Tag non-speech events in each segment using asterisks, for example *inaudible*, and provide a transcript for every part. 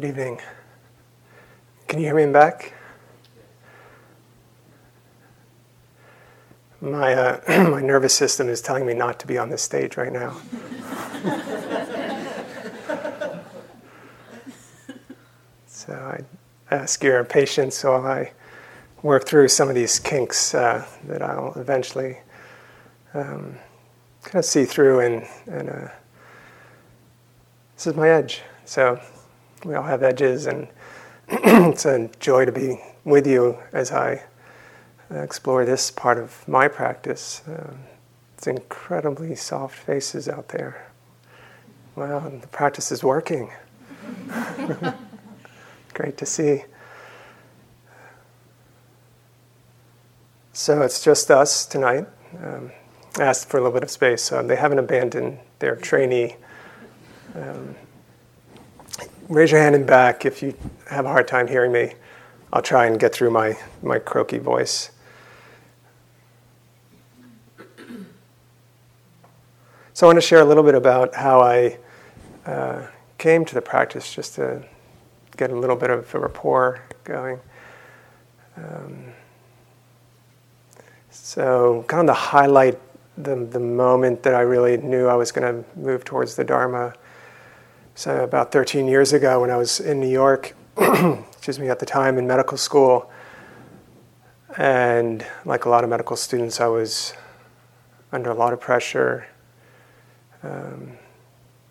Good evening. Can you hear me back? My, uh, *clears throat* my nervous system is telling me not to be on this stage right now. *laughs* so I ask your patience while I work through some of these kinks uh, that I'll eventually um, kind of see through and, and uh, this is my edge. So we all have edges, and *clears throat* it's a joy to be with you as I explore this part of my practice. Um, it's incredibly soft faces out there. Well, the practice is working. *laughs* Great to see. So it's just us tonight. Um, asked for a little bit of space. So they haven't abandoned their trainee. Um, raise your hand in back if you have a hard time hearing me. I'll try and get through my, my croaky voice. So I want to share a little bit about how I uh, came to the practice, just to get a little bit of a rapport going. Um, so, kind of to highlight the, the moment that I really knew I was going to move towards the Dharma. So, about 13 years ago, when I was in New York, *clears throat* excuse me, at the time in medical school, and like a lot of medical students, I was under a lot of pressure um,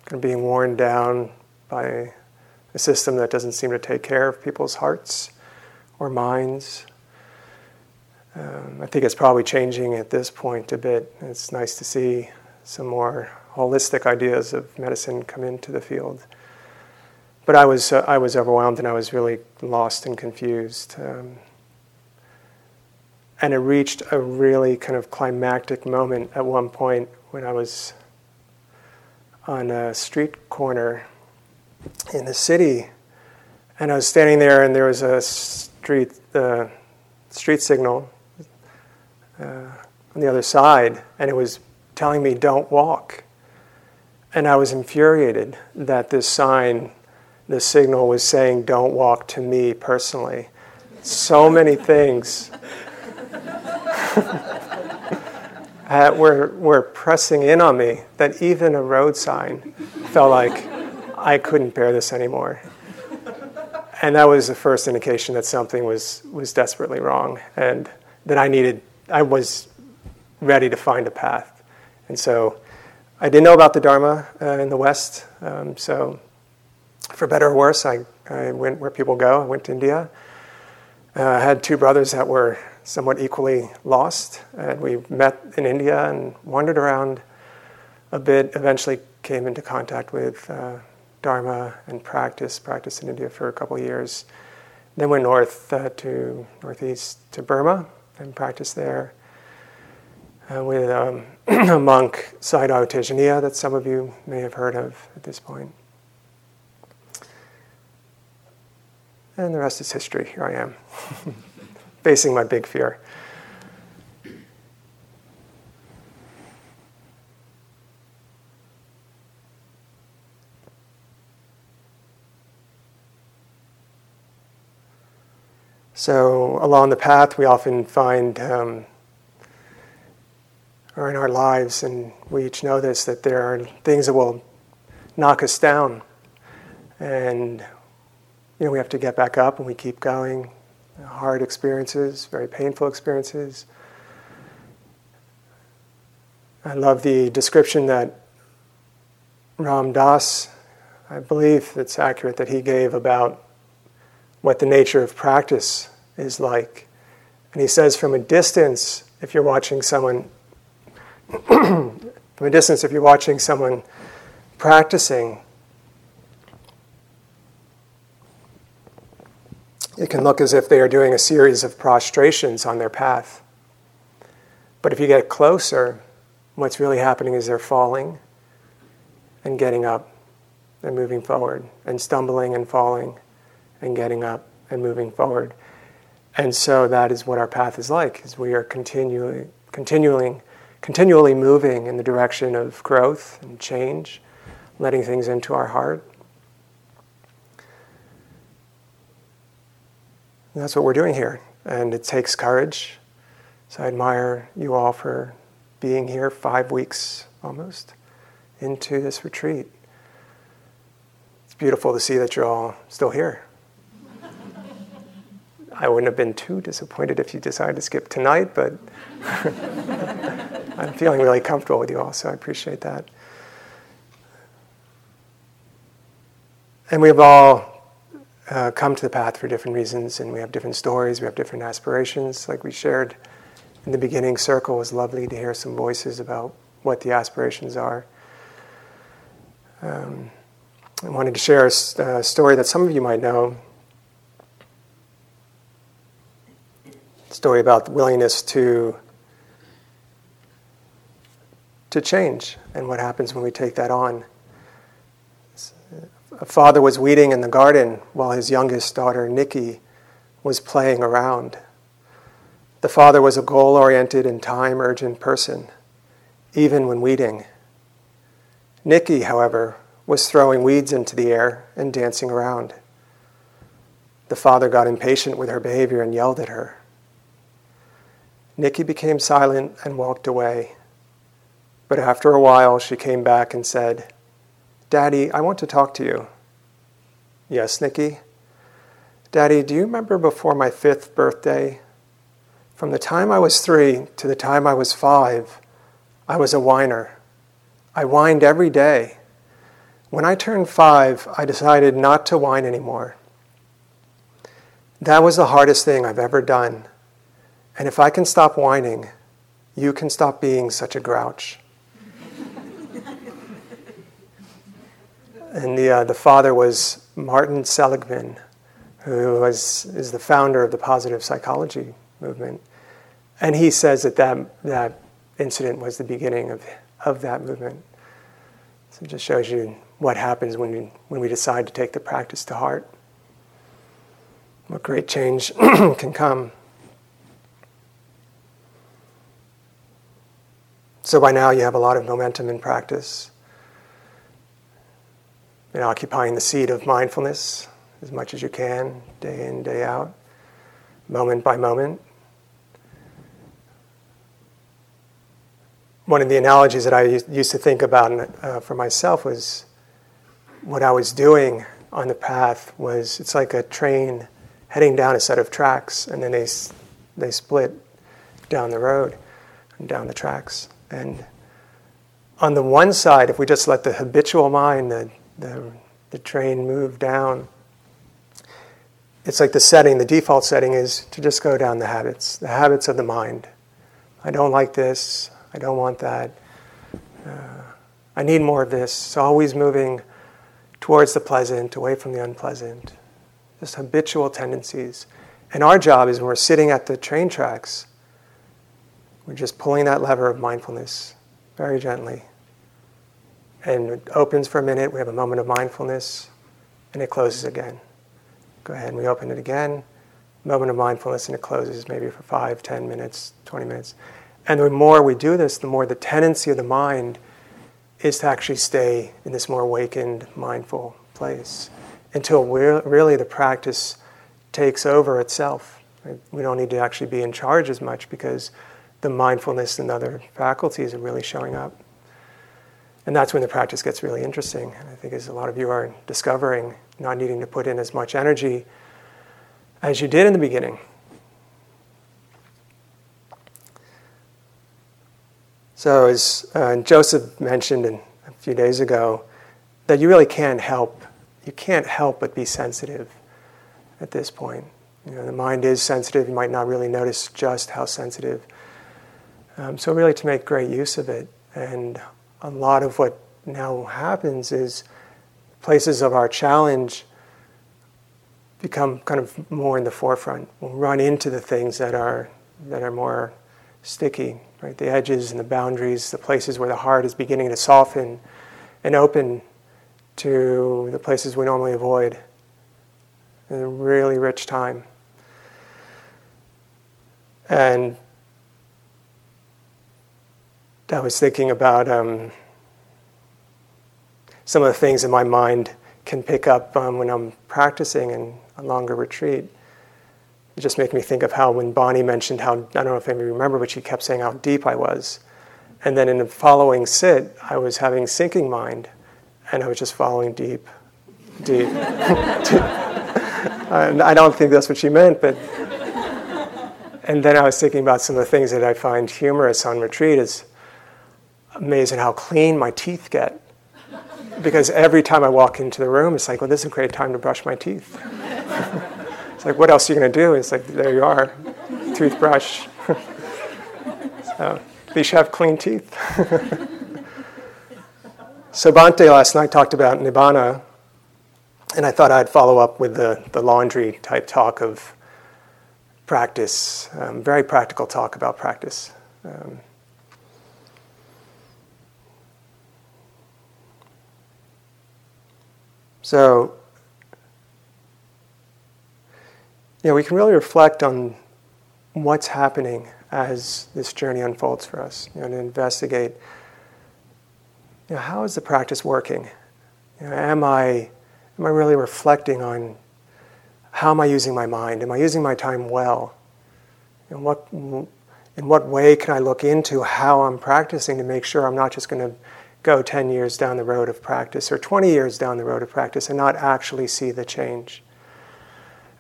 kind of being worn down by a system that doesn't seem to take care of people's hearts or minds. Um, I think it's probably changing at this point a bit. It's nice to see some more holistic ideas of medicine come into the field. But I was, uh, I was overwhelmed and I was really lost and confused. Um, and it reached a really kind of climactic moment at one point when I was on a street corner in the city, and I was standing there, and there was a street uh, street signal uh, on the other side, and it was telling me don't walk. And I was infuriated that this sign, this signal was saying don't walk to me personally. So many things. *laughs* were, were pressing in on me that even a road sign felt like I couldn't bear this anymore. And that was the first indication that something was, was desperately wrong and that I needed, I was ready to find a path. And so I didn't know about the Dharma uh, in the West. Um, so, for better or worse, I, I went where people go. I went to India. Uh, I had two brothers that were somewhat equally lost. And we met in India and wandered around a bit, eventually came into contact with uh, Dharma and practice, practiced in India for a couple years. Then went north uh, to northeast to Burma and practiced there uh, with um, *clears throat* a monk, Sayadaw Tejaniya, that some of you may have heard of at this point. And the rest is history. Here I am. *laughs* facing my big fear. So, along the path, we often find, um, or in our lives, and we each know this, that there are things that will knock us down. And, you know, we have to get back up and we keep going hard experiences, very painful experiences. I love the description that Ram Dass, I believe it's accurate, that he gave about what the nature of practice is like. And he says, from a distance, if you're watching someone, *coughs* from a distance, if you're watching someone practicing, it can look as if they are doing a series of prostrations on their path. But if you get closer, what's really happening is they're falling and getting up and moving forward, and stumbling and falling and getting up and moving forward. And so that is what our path is like, is we are continually, continuing, continually moving in the direction of growth and change, letting things into our heart. And that's what we're doing here. And it takes courage. So I admire you all for being here five weeks almost into this retreat. It's beautiful to see that you're all still here. *laughs* I wouldn't have been too disappointed if you decided to skip tonight, but *laughs* I'm feeling really comfortable with you all, so I appreciate that. And we've all uh, come to the path for different reasons, and we have different stories, we have different aspirations. Like we shared in the beginning circle, it was lovely to hear some voices about what the aspirations are. Um, I wanted to share a, a story that some of you might know. Story about the willingness to to change and what happens when we take that on. A father was weeding in the garden while his youngest daughter, Nikki, was playing around. The father was a goal oriented and time urgent person, even when weeding. Nikki, however, was throwing weeds into the air and dancing around. The father got impatient with her behavior and yelled at her. Nikki became silent and walked away. But after a while, she came back and said, Daddy, I want to talk to you. Yes, Nikki? Daddy, do you remember before my fifth birthday? From the time I was three to the time I was five, I was a whiner. I whined every day. When I turned five, I decided not to whine anymore. That was the hardest thing I've ever done. And if I can stop whining, you can stop being such a grouch. And the, uh, the father was Martin Seligman, who was, is the founder of the positive psychology movement. And he says that that, that incident was the beginning of, of that movement. So it just shows you what happens when we, when we decide to take the practice to heart. What great change *clears throat* can come. So by now you have a lot of momentum in practice and occupying the seat of mindfulness as much as you can, day in, day out, moment by moment. One of the analogies that I used to think about uh, for myself was what I was doing on the path was it's like a train heading down a set of tracks, and then they, they split down the road and down the tracks. And on the one side, if we just let the habitual mind, the the, the train move down. It's like the setting, the default setting is to just go down the habits, the habits of the mind. I don't like this. I don't want that. Uh, I need more of this. It's always moving towards the pleasant, away from the unpleasant. Just habitual tendencies. And our job is when we're sitting at the train tracks, we're just pulling that lever of mindfulness very gently. And it opens for a minute, we have a moment of mindfulness, and it closes again. Go ahead and we open it again, moment of mindfulness, and it closes maybe for five, ten minutes, 20 minutes. And the more we do this, the more the tendency of the mind is to actually stay in this more awakened, mindful place until really the practice takes over itself. We don't need to actually be in charge as much because the mindfulness and other faculties are really showing up. And that's when the practice gets really interesting. I think as a lot of you are discovering, not needing to put in as much energy as you did in the beginning. So, as uh, Joseph mentioned in, a few days ago, that you really can't help. You can't help but be sensitive at this point. You know, the mind is sensitive. You might not really notice just how sensitive. Um, so, really, to make great use of it and a lot of what now happens is places of our challenge become kind of more in the forefront. We'll run into the things that are that are more sticky, right? The edges and the boundaries, the places where the heart is beginning to soften and open to the places we normally avoid. a really rich time. And I was thinking about um, some of the things that my mind can pick up um, when I'm practicing in a longer retreat. it just made me think of how when Bonnie mentioned how, I don't know if any of you remember, but she kept saying how deep I was. And then in the following sit, I was having sinking mind, and I was just following deep, deep. *laughs* and I don't think that's what she meant, but. And then I was thinking about some of the things that I find humorous on retreat. Is amazing how clean my teeth get. Because every time I walk into the room, it's like, well, this is a great time to brush my teeth. *laughs* it's like, what else are you going to do? It's like, there you are, toothbrush. *laughs* so, you have clean teeth. *laughs* so, Bhante last night talked about Nibbana, and I thought I'd follow up with the, the laundry type talk of practice, um, very practical talk about practice. Um, So, you know, we can really reflect on what's happening as this journey unfolds for us, you know, and investigate, you know, how is the practice working? You know, am I, am I really reflecting on how am I using my mind? Am I using my time well? In what, in what way can I look into how I'm practicing to make sure I'm not just going to go 10 years down the road of practice or 20 years down the road of practice and not actually see the change.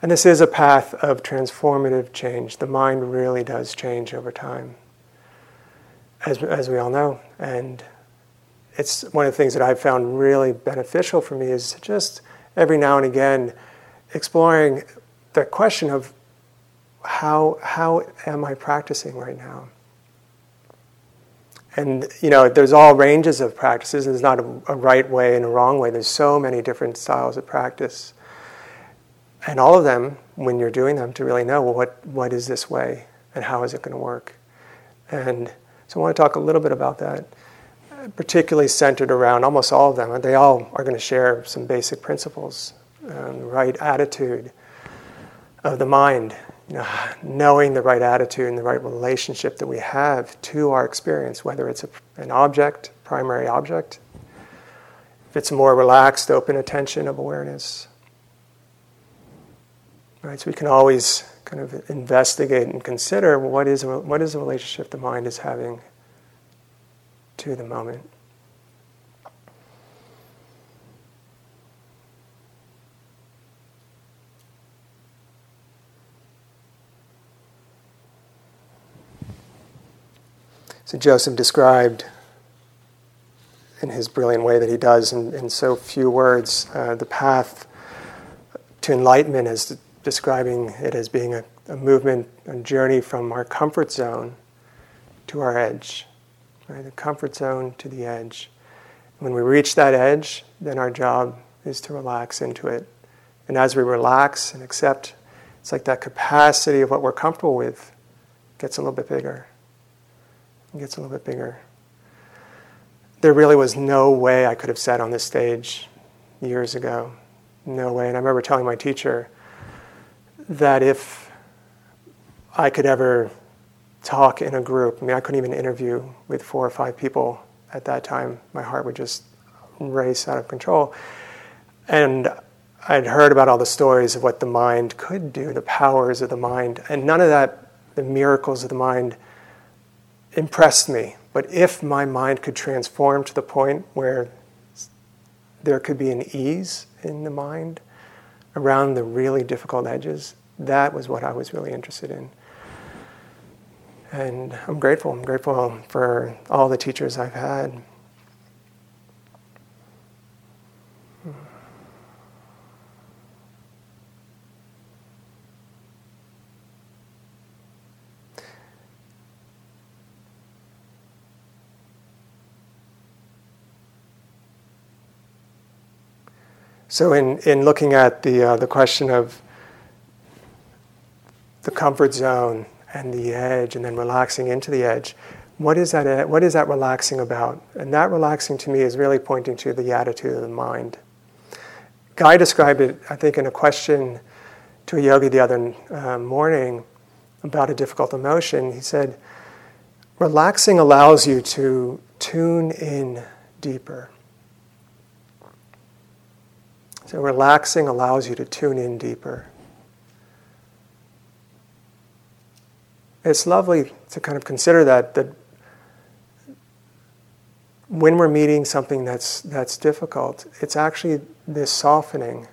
And this is a path of transformative change. The mind really does change over time, as, as we all know. And it's one of the things that I've found really beneficial for me is just every now and again exploring the question of how, how am I practicing right now? And you know there's all ranges of practices there's not a, a, right way and a wrong way. There's so many different styles of practice. And all of them when you're doing them to really know well what, what is this way and how is it going to work? And so i want to talk a little bit about that particularly centered around almost all of them. They all are going to share some basic principles um, right attitude of the mind *sighs* knowing the right attitude and the right relationship that we have to our experience, whether it's a, an object, primary object, if it's a more relaxed, open attention of awareness. Right, so we can always kind of investigate and consider what is, what is the relationship the mind is having to the moment. So Joseph described in his brilliant way that he does in, in so few words uh, the path to enlightenment as describing it as being a, a, movement, a journey from our comfort zone to our edge, right? The comfort zone to the edge. When we reach that edge, then our job is to relax into it. And as we relax and accept, it's like that capacity of what we're comfortable with gets a little bit bigger. It gets a little bit bigger. There really was no way I could have sat on this stage years ago. No way. And I remember telling my teacher that if I could ever talk in a group, I mean, I couldn't even interview with four or five people at that time. My heart would just race out of control. And I'd heard about all the stories of what the mind could do, the powers of the mind, and none of that, the miracles of the mind, impressed me. But if my mind could transform to the point where there could be an ease in the mind around the really difficult edges, that was what I was really interested in. And I'm grateful. I'm grateful for all the teachers I've had. So, in, in looking at the, uh, the question of the comfort zone and the edge, and then relaxing into the edge, what is that, what is that relaxing about? And that relaxing to me is really pointing to the attitude of the mind. Guy described it, I think, in a question to a yogi the other uh, morning about a difficult emotion. He said, Relaxing allows you to tune in deeper. So, relaxing allows you to tune in deeper. it's lovely to kind of consider that that when we're meeting something that's that's difficult, it's actually this softening,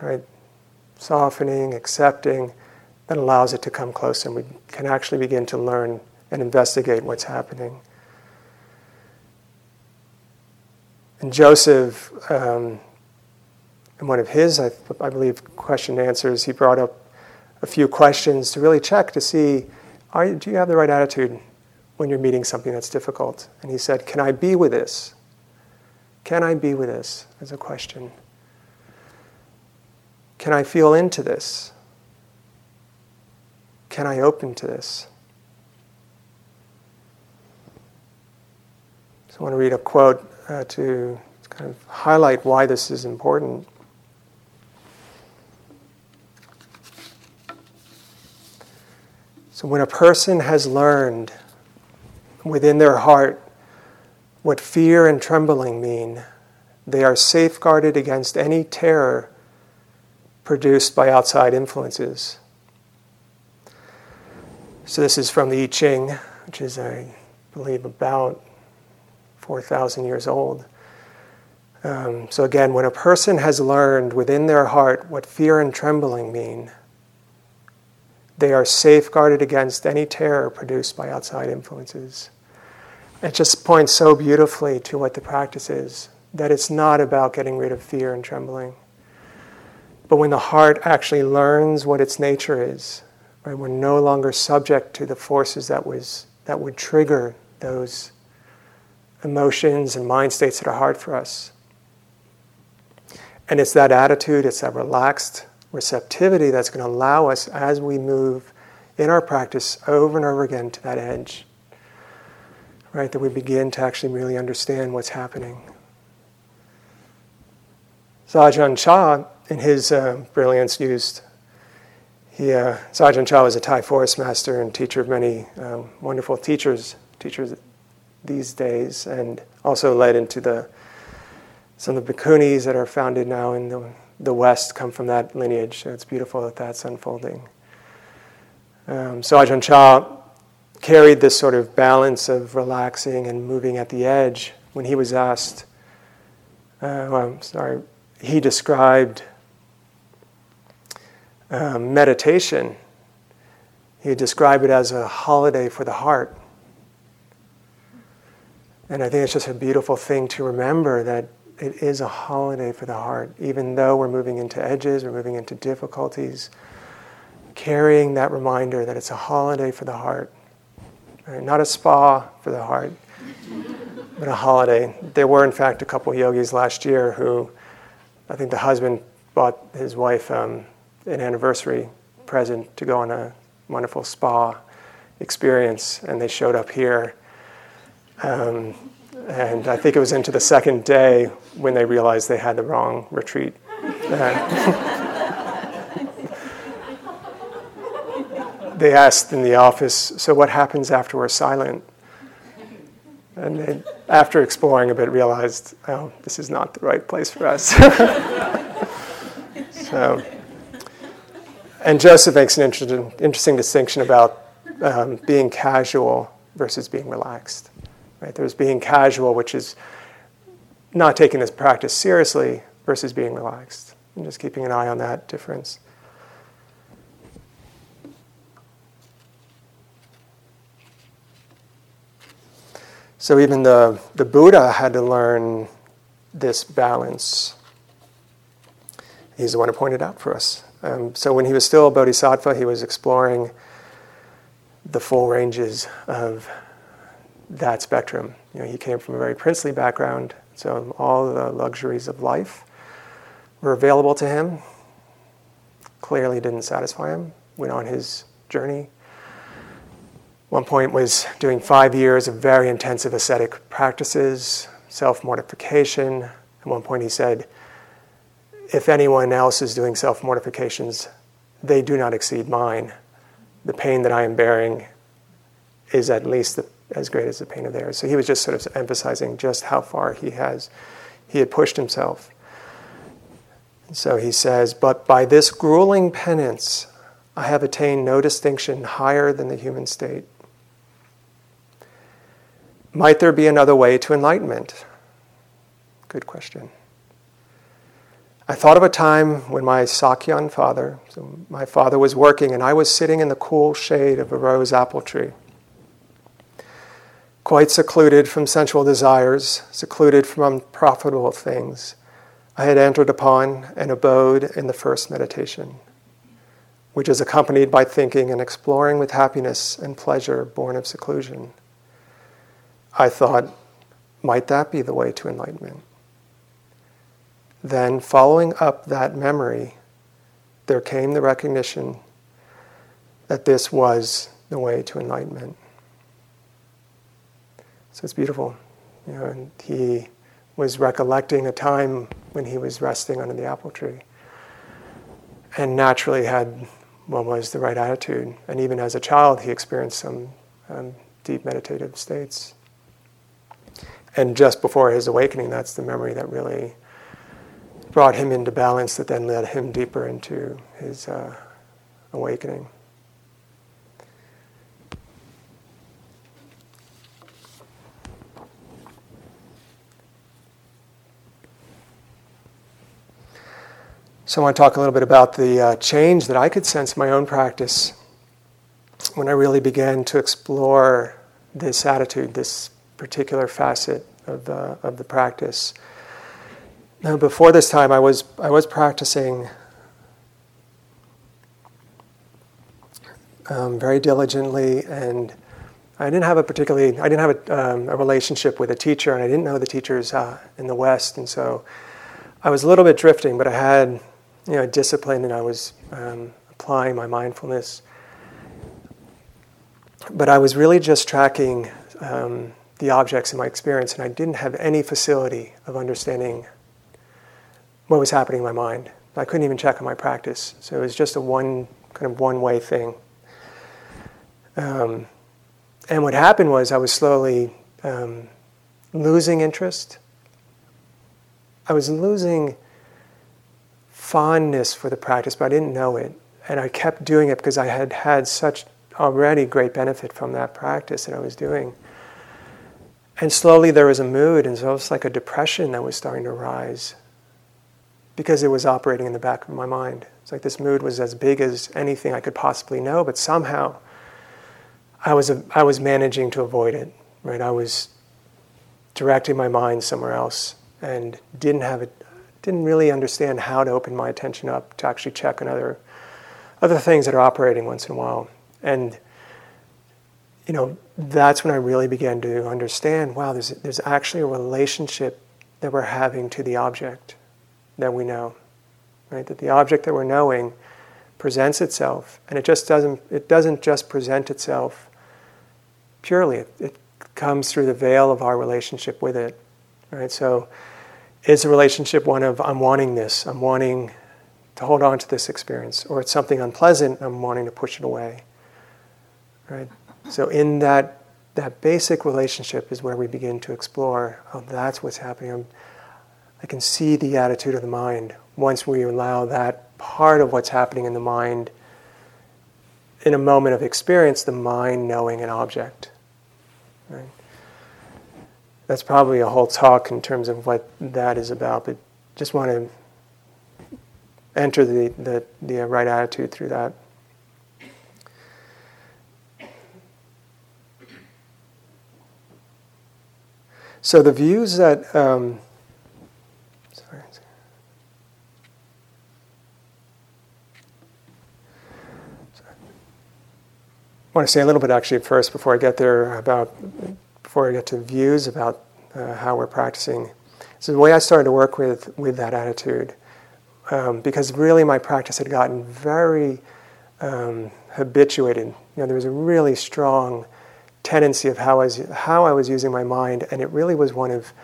right? Softening, accepting, that allows it to come closer, and we can actually begin to learn and investigate what's happening. And Joseph, um, in one of his, I, I believe, question and answers, he brought up a few questions to really check to see do you have the right attitude when you're meeting something that's difficult? And he said, Can I be with this? Can I be with this? As a question. Can I feel into this? Can I open to this? So I want to read a quote uh, to kind of highlight why this is important. So, when a person has learned within their heart what fear and trembling mean, they are safeguarded against any terror produced by outside influences. So, this is from the I Ching, which is, I believe, about 4,000 years old. Um, so, again, when a person has learned within their heart what fear and trembling mean, they are safeguarded against any terror produced by outside influences. It just points so beautifully to what the practice is that it's not about getting rid of fear and trembling. But when the heart actually learns what its nature is, right, we're no longer subject to the forces that, was, that would trigger those emotions and mind states that are hard for us. And it's that attitude, it's that relaxed receptivity that's going to allow us as we move in our practice over and over again to that edge. Right? That we begin to actually really understand what's happening. Ajahn Chah, in his uh, brilliance, used. He, uh, Ajahn Chah was a Thai forest master and teacher of many uh, wonderful teachers, teachers these days, and also led into the some of the bhikkhunis that are founded now in the the West come from that lineage. It's beautiful that that's unfolding. Um, so Ajahn Chah carried this sort of balance of relaxing and moving at the edge when he was asked. Uh, well, I'm sorry, he described um, meditation. He described it as a holiday for the heart. And I think it's just a beautiful thing to remember that it is a holiday for the heart, even though we're moving into edges, we're moving into difficulties. Carrying that reminder that it's a holiday for the heart, right? not a spa for the heart, but a holiday. There were, in fact, a couple yogis last year who I think the husband bought his wife um, an anniversary present to go on a wonderful spa experience, and they showed up here. Um, and I think it was into the second day when they realized they had the wrong retreat. they asked in the office, So what happens after we're silent? And they, after exploring a bit, realized, Oh, this is not the right place for us. *laughs* so, and Joseph makes an interesting, interesting distinction about um, being casual versus being relaxed. Right? There's being casual, which is not taking this practice seriously, versus being relaxed, and just keeping an eye on that difference. So even the, the Buddha had to learn this balance. He's the one who pointed out for us. Um, so when he was still a bodhisattva, he was exploring the full ranges of that spectrum. You know, he came from a very princely background, so all the luxuries of life were available to him. Clearly didn't satisfy him. Went on his journey. One point was doing five years of very intensive ascetic practices, self mortification. At one point, he said, If anyone else is doing self mortifications, they do not exceed mine. The pain that I am bearing is at least the as great as the pain of theirs. So he was just sort of emphasizing just how far he has he had pushed himself. So he says, But by this grueling penance, I have attained no distinction higher than the human state. Might there be another way to enlightenment? Good question. I thought of a time when my Sakyan father, so my father was working, and I was sitting in the cool shade of a rose apple tree. Quite secluded from sensual desires, secluded from unprofitable things, I had entered upon an abode in the first meditation, which is accompanied by thinking and exploring with happiness and pleasure born of seclusion. I thought, might that be the way to enlightenment? Then, following up that memory, there came the recognition that this was the way to enlightenment. So it's beautiful. You know, and he was recollecting a time when he was resting under the apple tree and naturally had what was the right attitude. And even as a child, he experienced some um, deep meditative states. And just before his awakening, that's the memory that really brought him into balance that then led him deeper into his uh, awakening. So, I want to talk a little bit about the uh, change that I could sense in my own practice when I really began to explore this attitude, this particular facet of the, of the practice. Now, before this time, I was, I was practicing um, very diligently, and I didn't have a particularly, I didn't have a, um, a relationship with a teacher, and I didn't know the teachers uh, in the West, and so I was a little bit drifting, but I had, you know, discipline, and I was um, applying my mindfulness. But I was really just tracking um, the objects in my experience, and I didn't have any facility of understanding what was happening in my mind. I couldn't even check on my practice, so it was just a one kind of one way thing. Um, and what happened was I was slowly um, losing interest. I was losing fondness for the practice, but I didn't know it. And I kept doing it because I had had such already great benefit from that practice that I was doing. And slowly there was a mood, and so it was like a depression that was starting to rise because it was operating in the back of my mind. It's like this mood was as big as anything I could possibly know, but somehow I was, I was managing to avoid it, right? I was directing my mind somewhere else and didn't have it, didn't really understand how to open my attention up to actually check on other, other things that are operating once in a while. And, you know, that's when I really began to understand wow, there's, there's actually a relationship that we're having to the object that we know. Right? That the object that we're knowing presents itself, and it just doesn't, it doesn't just present itself purely, it, it comes through the veil of our relationship with it. Right? So is a relationship one of I'm wanting this, I'm wanting to hold on to this experience, or it's something unpleasant, I'm wanting to push it away. Right? So in that that basic relationship is where we begin to explore, oh, that's what's happening. I'm, I can see the attitude of the mind once we allow that part of what's happening in the mind in a moment of experience, the mind knowing an object. Right? That's probably a whole talk in terms of what that is about, but just want to enter the, the, the right attitude through that. So the views that um, I want to say a little bit actually first before I get there about before I get to views about uh, how we're practicing. So the way I started to work with with that attitude, um, because really my practice had gotten very um, habituated. You know, there was a really strong tendency of how I was how I was using my mind, and it really was one of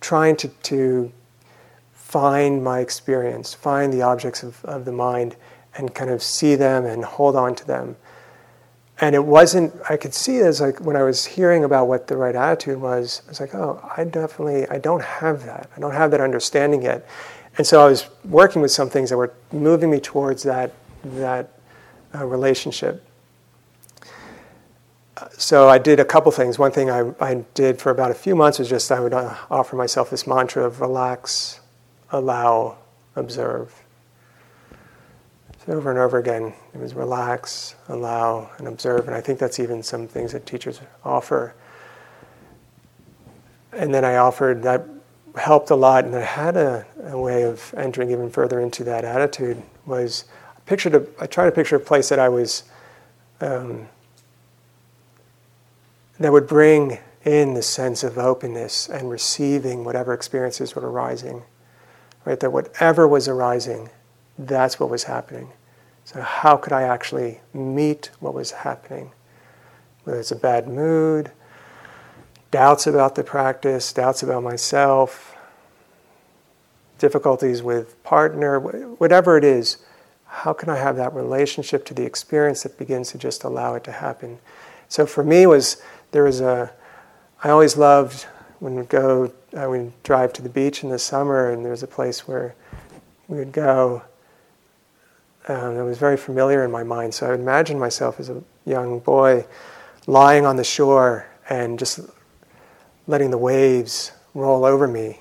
trying to to find my experience, find the objects of, of the mind, and kind of see them and hold on to them and it wasn't i could see as like when i was hearing about what the right attitude was i was like oh i definitely i don't have that i don't have that understanding yet and so i was working with some things that were moving me towards that that uh, relationship. So I did a couple things. One thing I, I did for about a few months was just I would uh, offer myself this mantra of relax, allow, observe. So over and over again, it was relax, allow, and observe. And I think that's even some things that teachers offer. And then I offered that helped a lot, and I had a, a way of entering even further into that attitude. Was I pictured a, I tried to picture a place that I was um, that would bring in the sense of openness and receiving whatever experiences were arising. Right, that whatever was arising, that's what was happening. So how could I actually meet what was happening? Whether it's a bad mood, doubts about the practice, doubts about myself, difficulties with partner, whatever it is, how can I have that relationship to the experience that begins to just allow it to happen? So for me was there was a I always loved when we'd go uh, we drive to the beach in the summer and there was a place where we would go um, that was very familiar in my mind. So I would imagine myself as a young boy lying on the shore and just letting the waves roll over me,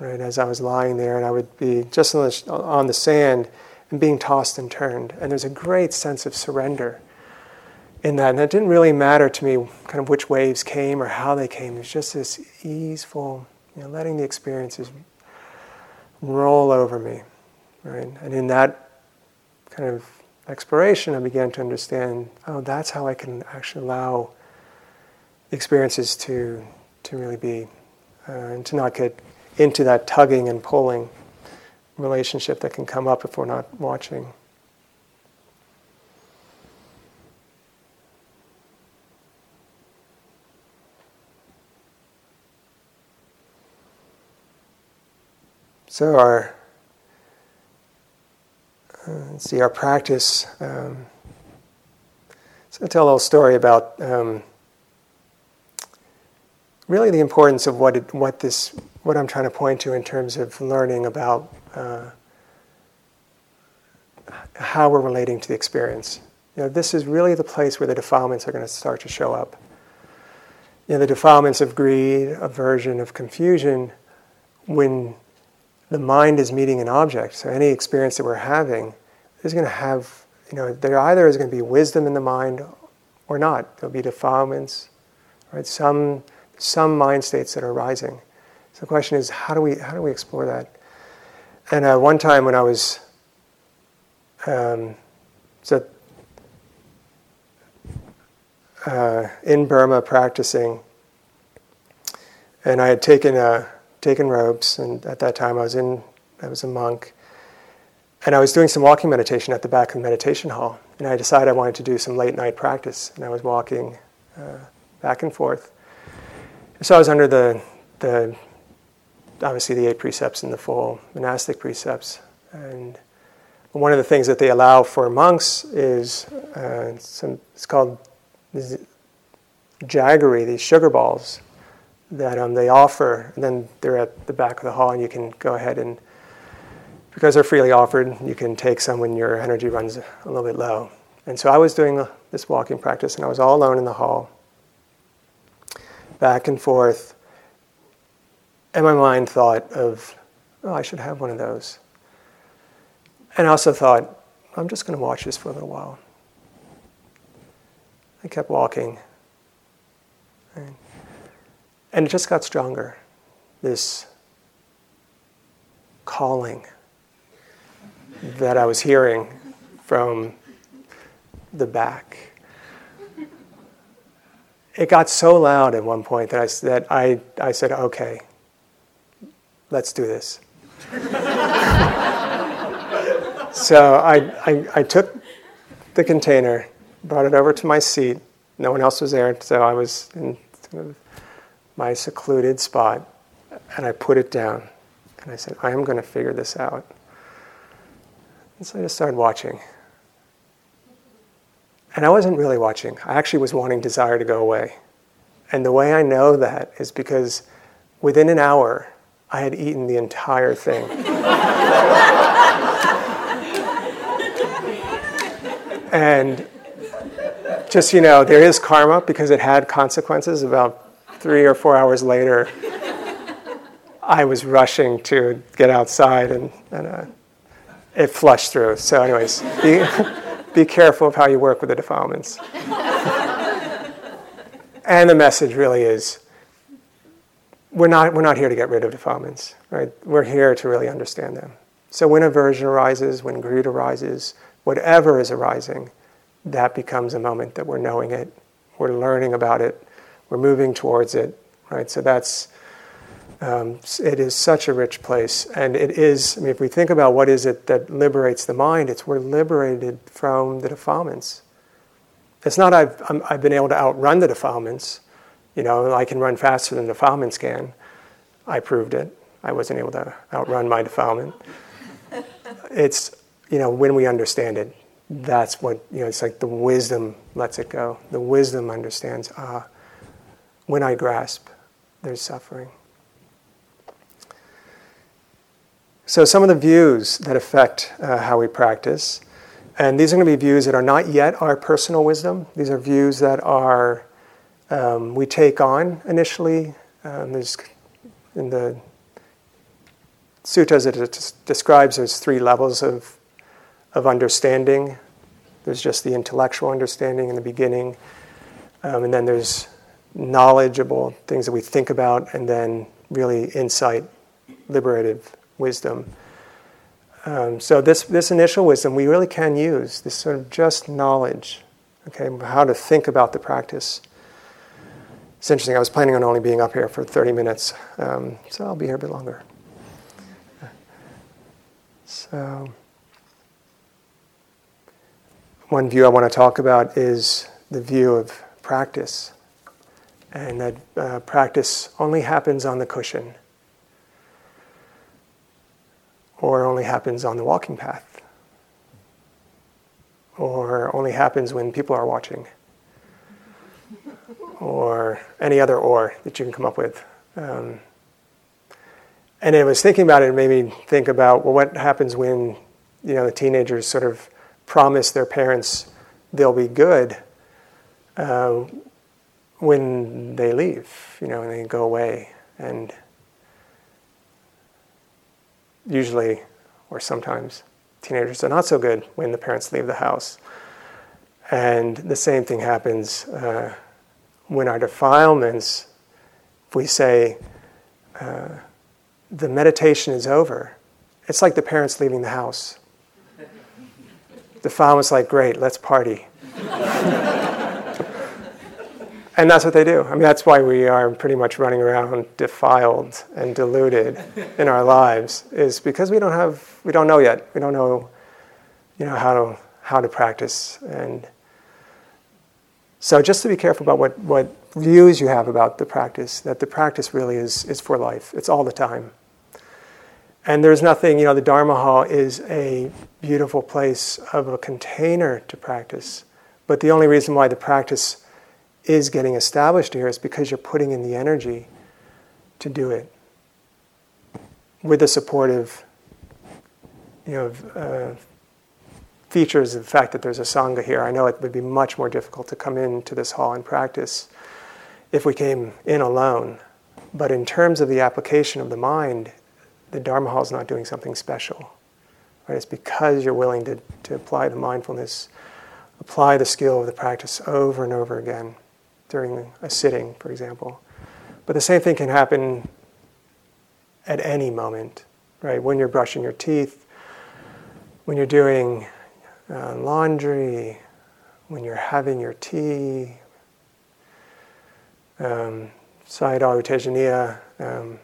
right, as I was lying there, and I would be just on the, on the sand and being tossed and turned. And there's a great sense of surrender in that. And it didn't really matter to me kind of which waves came or how they came. It was just this easeful, you know, letting the experiences roll over me, right? And in that kind of exploration, I began to understand, oh, that's how I can actually allow experiences to to really be, uh, and to not get into that tugging and pulling relationship that can come up if we're not watching. So our uh, see our practice. Um, so I'll tell a little story about um, really the importance of what it, what this what I'm trying to point to in terms of learning about uh, how we're relating to the experience. You know, this is really the place where the defilements are going to start to show up. You know, the defilements of greed, aversion, of confusion, when the mind is meeting an object. So any experience that we're having is going to have, you know, there either is going to be wisdom in the mind or not. There'll be defilements, right? Some some mind states that are rising. So the question is, how do we how do we explore that? And uh, one time when I was um, so uh, in Burma practicing, and I had taken uh, taken robes, and at that time I was in I was a monk, and I was doing some walking meditation at the back of the meditation hall, and I decided I wanted to do some late night practice, and I was walking uh, back and forth so I was under the, the obviously the eight precepts and the full monastic precepts. And one of the things that they allow for monks is uh, some, it's called jaggery, these sugar balls that um, they offer. And then they're at the back of the hall, and you can go ahead and, because they're freely offered, you can take some when your energy runs a little bit low. And so I was doing this walking practice, and I was all alone in the hall back and forth. And my mind thought of, oh, I should have one of those. And I also thought, I'm just going to watch this for a little while. I kept walking. And it just got stronger. This calling that I was hearing from the back it got so loud at one point that I, that I, I said, okay, let's do this. *laughs* so I, I, I, took the container, brought it over to my seat. No one else was there, so I was in my secluded spot, and I put it down. And I said, I am going to figure this out. And so I just started watching. And I wasn't really watching. I actually was wanting desire to go away. And the way I know that is because within an hour, I had eaten the entire thing. *laughs* And just, you know, there is karma because it had consequences. About three or four hours later, I was rushing to get outside and, and uh, it flushed through. So, anyways, be, *laughs* be careful of how you work with the defilements. and the message really is we're not, we're not here to get rid of defilements, right? We're here to really understand them. So when aversion arises, when greed arises, whatever is arising, that becomes a moment that we're knowing it, we're learning about it, we're moving towards it, right? So that's, um, it is such a rich place. And it is, I mean, if we think about what is it that liberates the mind, it's we're liberated from the defilements. It's not I've, i have been able to outrun the defilements. You know, I can run faster than the defilements can. I proved it. I wasn't able to outrun my defilement. *laughs* it's, you know, when we understand it, that's what, you know, it's like the wisdom lets it go. The wisdom understands, ah, when I grasp, there's suffering. So, some of the views that affect uh, how we practice, and these are going to be views that are not yet our personal wisdom. These are views that are um, we take on initially. Um, there's in the suttas it describes there's three levels of of understanding. There's just the intellectual understanding in the beginning, um, and then there's knowledgeable things that we think about, and then really insight, liberative wisdom. Um, so this this initial wisdom we really can use this sort of just knowledge, okay, how to think about the practice. It's interesting. I was planning on only being up here for 30 minutes, um, so I'll be here a bit longer. So. One view I want to talk about is the view of practice, and that uh, practice only happens on the cushion or only happens on the walking path or only happens when people are watching or any other or that you can come up with. Um, and I was thinking about it, it made me think about well, what happens when you know the teenagers sort of promise their parents they'll be good uh, when they leave, you know, and they go away. And usually, or sometimes, teenagers are not so good when the parents leave the house. And the same thing happens uh, when our defilements, if we say, uh, the meditation is over, it's like the parents leaving the house *laughs* the was like, great, let's party. *laughs* and that's what they do. I mean, that's why we are pretty much running around defiled and deluded in our lives, is because we don't have, we don't know yet. We don't know, you know, how to, how to practice. And so just to be careful about what, what views you have about the practice, that the practice really is, is for life. It's all the time. And there's nothing, you know, the Dharma Hall is a beautiful place of a container to practice. But the only reason why the practice is getting established here is because you're putting in the energy to do it with the supportive, you know, uh, features of the fact that there's a sangha here. I know it would be much more difficult to come into this hall and practice if we came in alone. But in terms of the application of the mind, the Dharma Hall is not doing something special. Right? It's because you're willing to, to apply the mindfulness, apply the skill of the practice over and over again during a sitting, for example. But the same thing can happen at any moment, right? When you're brushing your teeth, when you're doing uh, laundry, when you're having your tea. Um, Sayadaw U Tejaniya, um,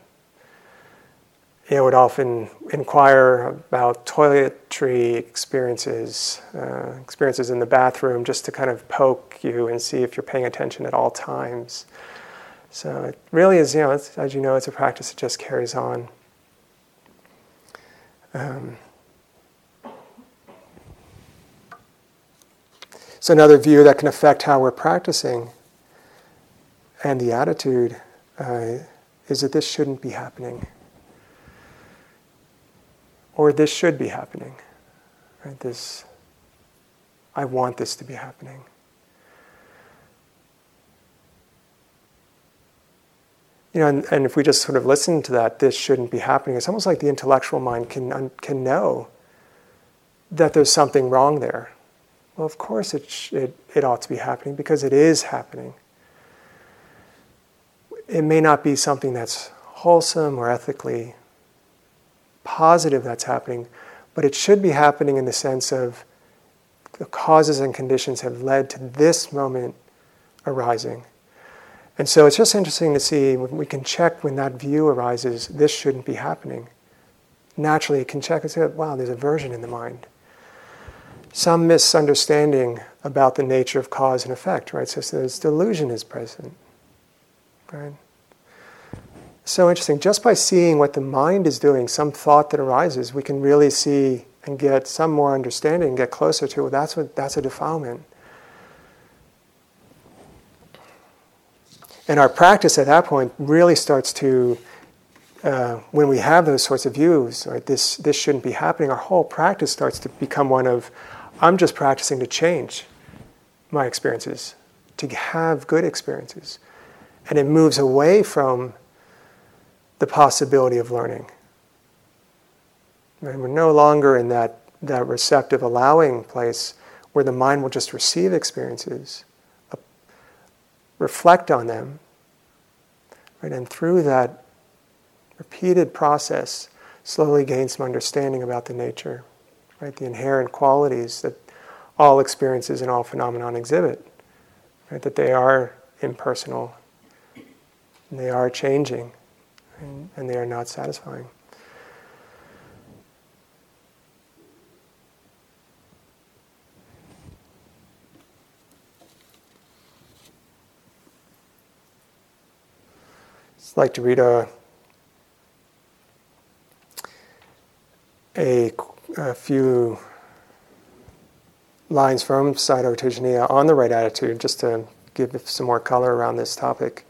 know, would often inquire about toiletry experiences, uh, experiences in the bathroom, just to kind of poke you and see if you're paying attention at all times. So it really is, you know, as you know, it's a practice that just carries on. Um, so another view that can affect how we're practicing and the attitude uh, is that this shouldn't be happening or this should be happening. Right? This I want this to be happening. You know, and, and if we just sort of listen to that, this shouldn't be happening. It's almost like the intellectual mind can, can know that there's something wrong there. Well, of course it, sh- it, it ought to be happening because it is happening. It may not be something that's wholesome or ethically positive that's happening, but it should be happening in the sense of the causes and conditions have led to this moment arising. And so it's just interesting to see when we can check when that view arises, this shouldn't be happening. Naturally, it can check and say, wow, there's aversion in the mind. Some misunderstanding about the nature of cause and effect, right? So this delusion is present, right? So interesting. Just by seeing what the mind is doing, some thought that arises, we can really see and get some more understanding, and get closer to. Well, that's what that's a defilement. And our practice at that point really starts to, uh, when we have those sorts of views, right, this, this shouldn't be happening, our whole practice starts to become one of, I'm just practicing to change my experiences, to have good experiences. And it moves away from the possibility of learning. And we're no longer in that, that receptive allowing place where the mind will just receive experiences uh, reflect on them, right? and through that repeated process, slowly gain some understanding about the nature, right? the inherent qualities that all experiences and all phenomenon exhibit, right? that they are impersonal, and they are changing, and, and they are not satisfying. I'd like to read a, a, a few lines from Sayadaw Tejaniya on the right attitude, just to give some more color around this topic.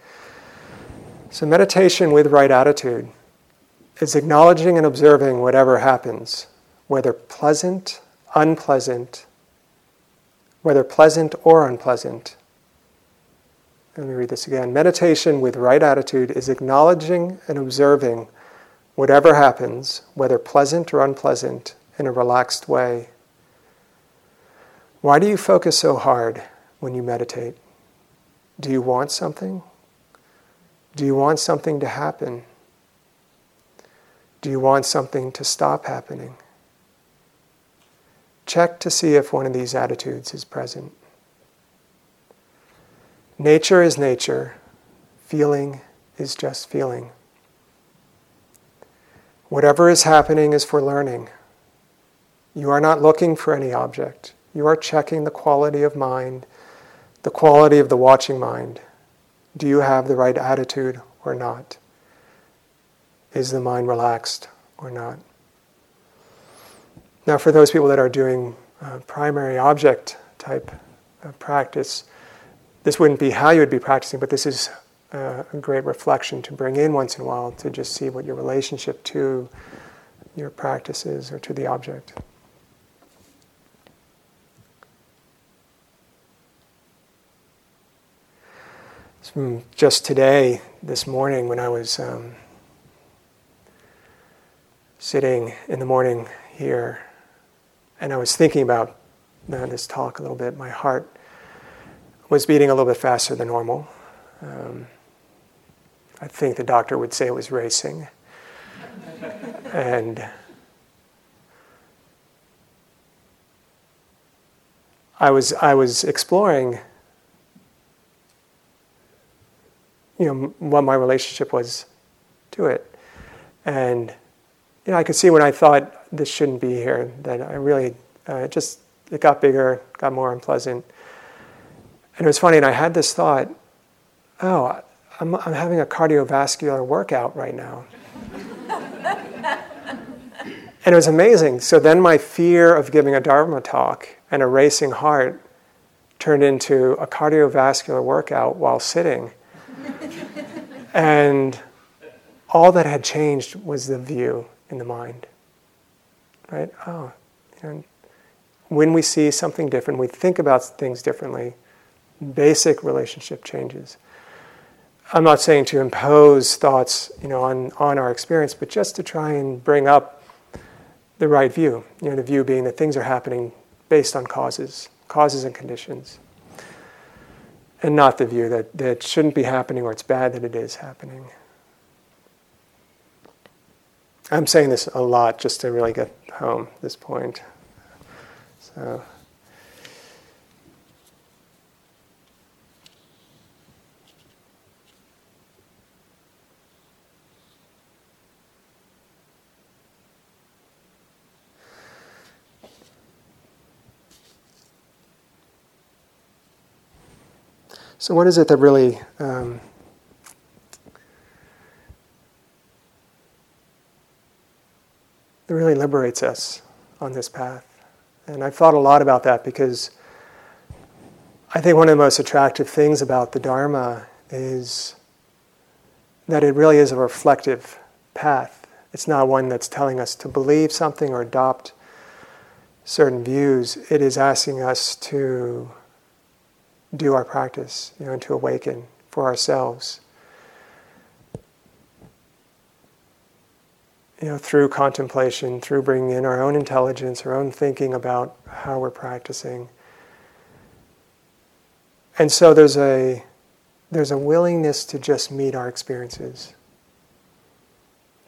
So, meditation with right attitude is acknowledging and observing whatever happens, whether pleasant, unpleasant, whether pleasant or unpleasant, let me read this again. Meditation with right attitude is acknowledging and observing whatever happens, whether pleasant or unpleasant, in a relaxed way. Why do you focus so hard when you meditate? Do you want something? Do you want something to happen? Do you want something to stop happening? Check to see if one of these attitudes is present. Nature is nature, feeling is just feeling. Whatever is happening is for learning. You are not looking for any object. You are checking the quality of mind, the quality of the watching mind. Do you have the right attitude or not? Is the mind relaxed or not? Now, for those people that are doing uh, primary object type practice, this wouldn't be how you would be practicing, but this is uh, a great reflection to bring in once in a while to just see what your relationship to your practice is or to the object. So just today, this morning, when I was um, sitting in the morning here, and I was thinking about uh, this talk a little bit, my heart was beating a little bit faster than normal. Um, I think the doctor would say it was racing. *laughs* and I was, I was exploring you know, what my relationship was to it. And you know, I could see when I thought this shouldn't be here, that I really uh, just, it got bigger, got more unpleasant. And it was funny, and I had this thought oh, I'm, I'm having a cardiovascular workout right now. and it was amazing. So then my fear of giving a Dharma talk and a racing heart turned into a cardiovascular workout while sitting. And all that had changed was the view in the mind. Right? Oh, know, when we see something different, we think about things differently, basic relationship changes. I'm not saying to impose thoughts, you know, on, on our experience, but just to try and bring up the right view. You know, the view being that things are happening based on causes, causes and conditions. And not the view that, that shouldn't be happening or it's bad that it is happening. I'm saying this a lot just to really get home this point. So. So, what is it that really um, that really liberates us on this path? And I've thought a lot about that because I think one of the most attractive things about the Dharma is that it really is a reflective path. It's not one that's telling us to believe something or adopt certain views. It is asking us to do our practice, you know, and to awaken for ourselves. You know, through contemplation, through bringing in our own intelligence, our own thinking about how we're practicing. And so there's a there's a willingness to just meet our experiences.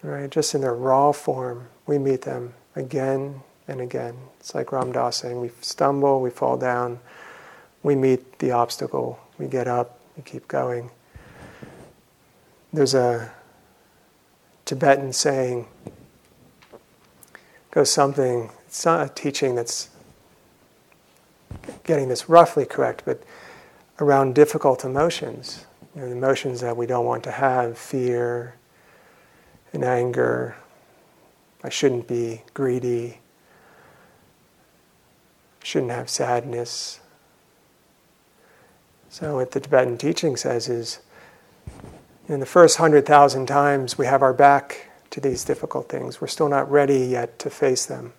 Right? Just in their raw form, we meet them again and again. It's like Ram Dass saying, we stumble, we fall down, we meet the obstacle, we get up, we keep going. There's a Tibetan saying, goes something, it's not a teaching that's getting this roughly correct, but around difficult emotions, you know, emotions that we don't want to have, fear and anger. I shouldn't be greedy. Shouldn't have sadness. So, what the Tibetan teaching says is in the first hundred thousand times we have our back to these difficult things, we're still not ready yet to face them.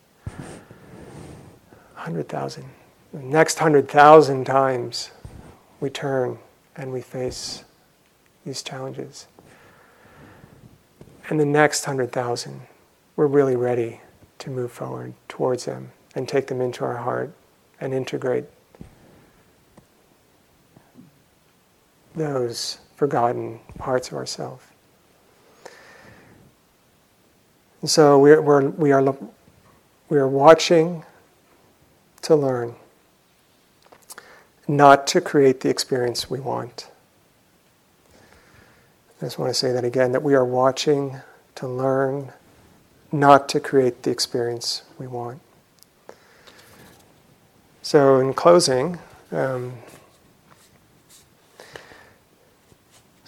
100,000. The next 100,000 times we turn and we face these challenges. And the next 100,000, we're really ready to move forward towards them and take them into our heart and integrate those forgotten parts of ourselves. And so we're, we're, we, are, we are watching to learn, not to create the experience we want. I just want to say that again that we are watching to learn, not to create the experience we want. So, in closing, um,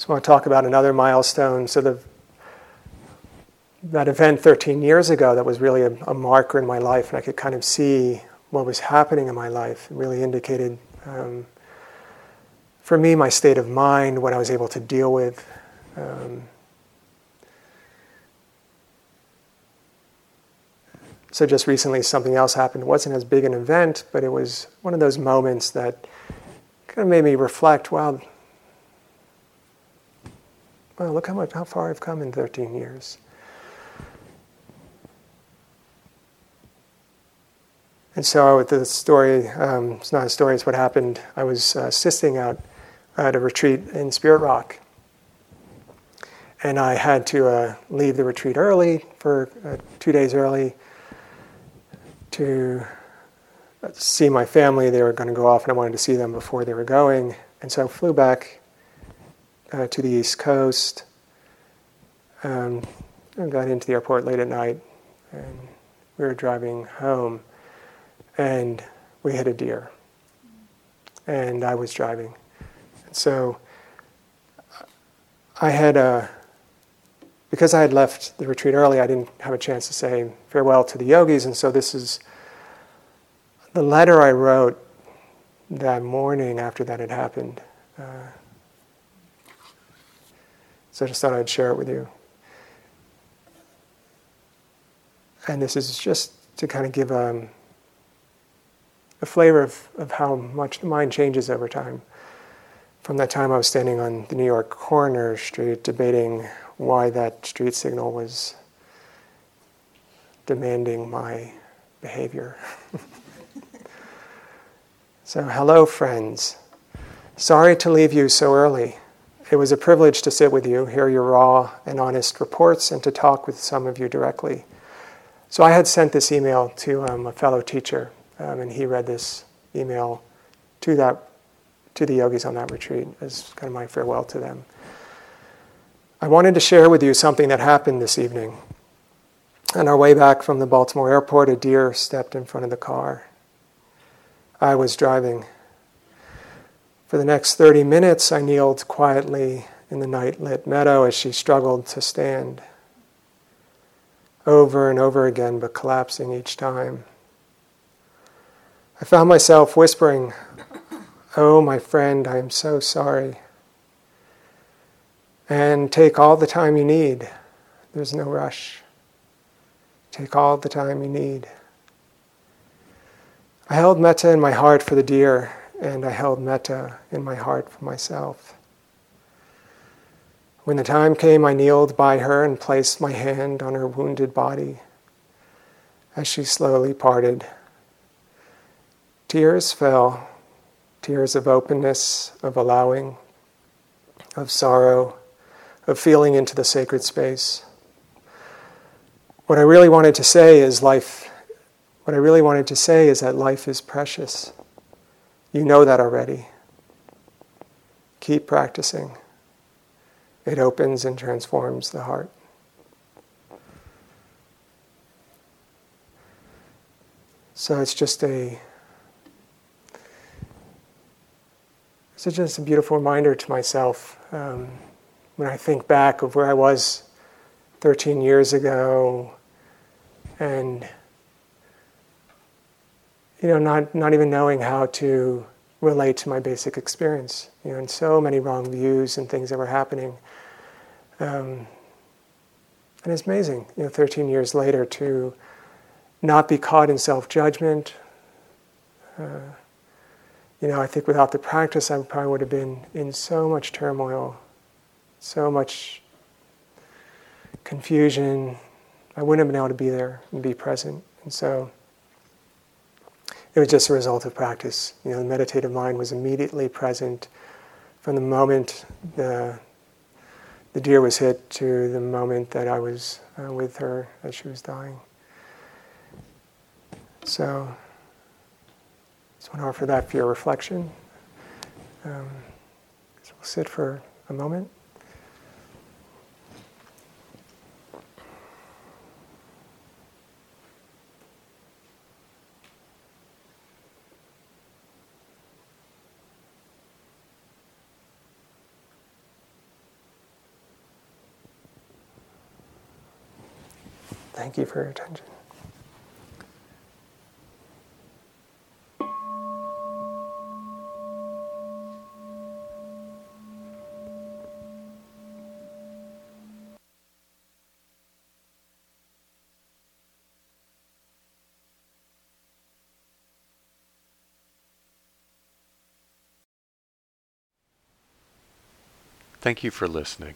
I want to talk about another milestone. So the that event 13 years ago that was really a, a, marker in my life, and I could kind of see what was happening in my life. It really indicated, um, for me, my state of mind, what I was able to deal with. Um, so just recently, something else happened. It wasn't as big an event, but it was one of those moments that kind of made me reflect. Wow, well, look how much, how far I've come in 13 years. And so with the story, um, it's not a story, it's what happened. I was uh, assisting out at a retreat in Spirit Rock. And I had to uh, leave the retreat early, for uh, two days early, to see my family. They were going to go off, and I wanted to see them before they were going. And so I flew back uh, to the East Coast. Um, got into the airport late at night, and we were driving home, and we hit a deer. And I was driving. And so I had a, uh, because I had left the retreat early, I didn't have a chance to say farewell to the yogis, and so this is the letter I wrote that morning after that had happened. Uh, so I just thought I'd share it with you. And this is just to kind of give um, a flavor of, of how much the mind changes over time. From that time I was standing on the New York corner street debating why that street signal was demanding my behavior. *laughs* so, hello, friends. Sorry to leave you so early. It was a privilege to sit with you, hear your raw and honest reports, and to talk with some of you directly. So, I had sent this email to um, a fellow teacher, um, and he read this email to that to the yogis on that retreat as kind of my farewell to them. I wanted to share with you something that happened this evening. On our way back from the Baltimore airport, a deer stepped in front of the car. I was driving. For the next 30 minutes, I kneeled quietly in the night lit meadow as she struggled to stand, over and over again, but collapsing each time. I found myself whispering, Oh, my friend, I am so sorry. And take all the time you need. There's no rush. Take all the time you need. I held metta in my heart for the deer and I held metta in my heart for myself. When the time came, I kneeled by her and placed my hand on her wounded body as she slowly parted. Tears fell, tears of openness, of allowing, of sorrow, of feeling into the sacred space. What I really wanted to say is life, what I really wanted to say is that life is precious. You know that already. Keep practicing. It opens and transforms the heart. So it's just a it's just a beautiful reminder to myself um, when I think back of where I was 13 years ago, and you know, not, not even knowing how to relate to my basic experience, you know, and so many wrong views and things that were happening. Um, and it's amazing, you know, 13 years later to not be caught in self judgment. Uh, you know, I think without the practice, I probably would have been in so much turmoil, so much confusion. I wouldn't have been able to be there and be present. And so, it was just a result of practice. You know, the meditative mind was immediately present from the moment the the deer was hit to the moment that I was uh, with her as she was dying. So, just want to offer that for your reflection. Um, so we'll sit for a moment. Thank you for your attention. Thank you for listening.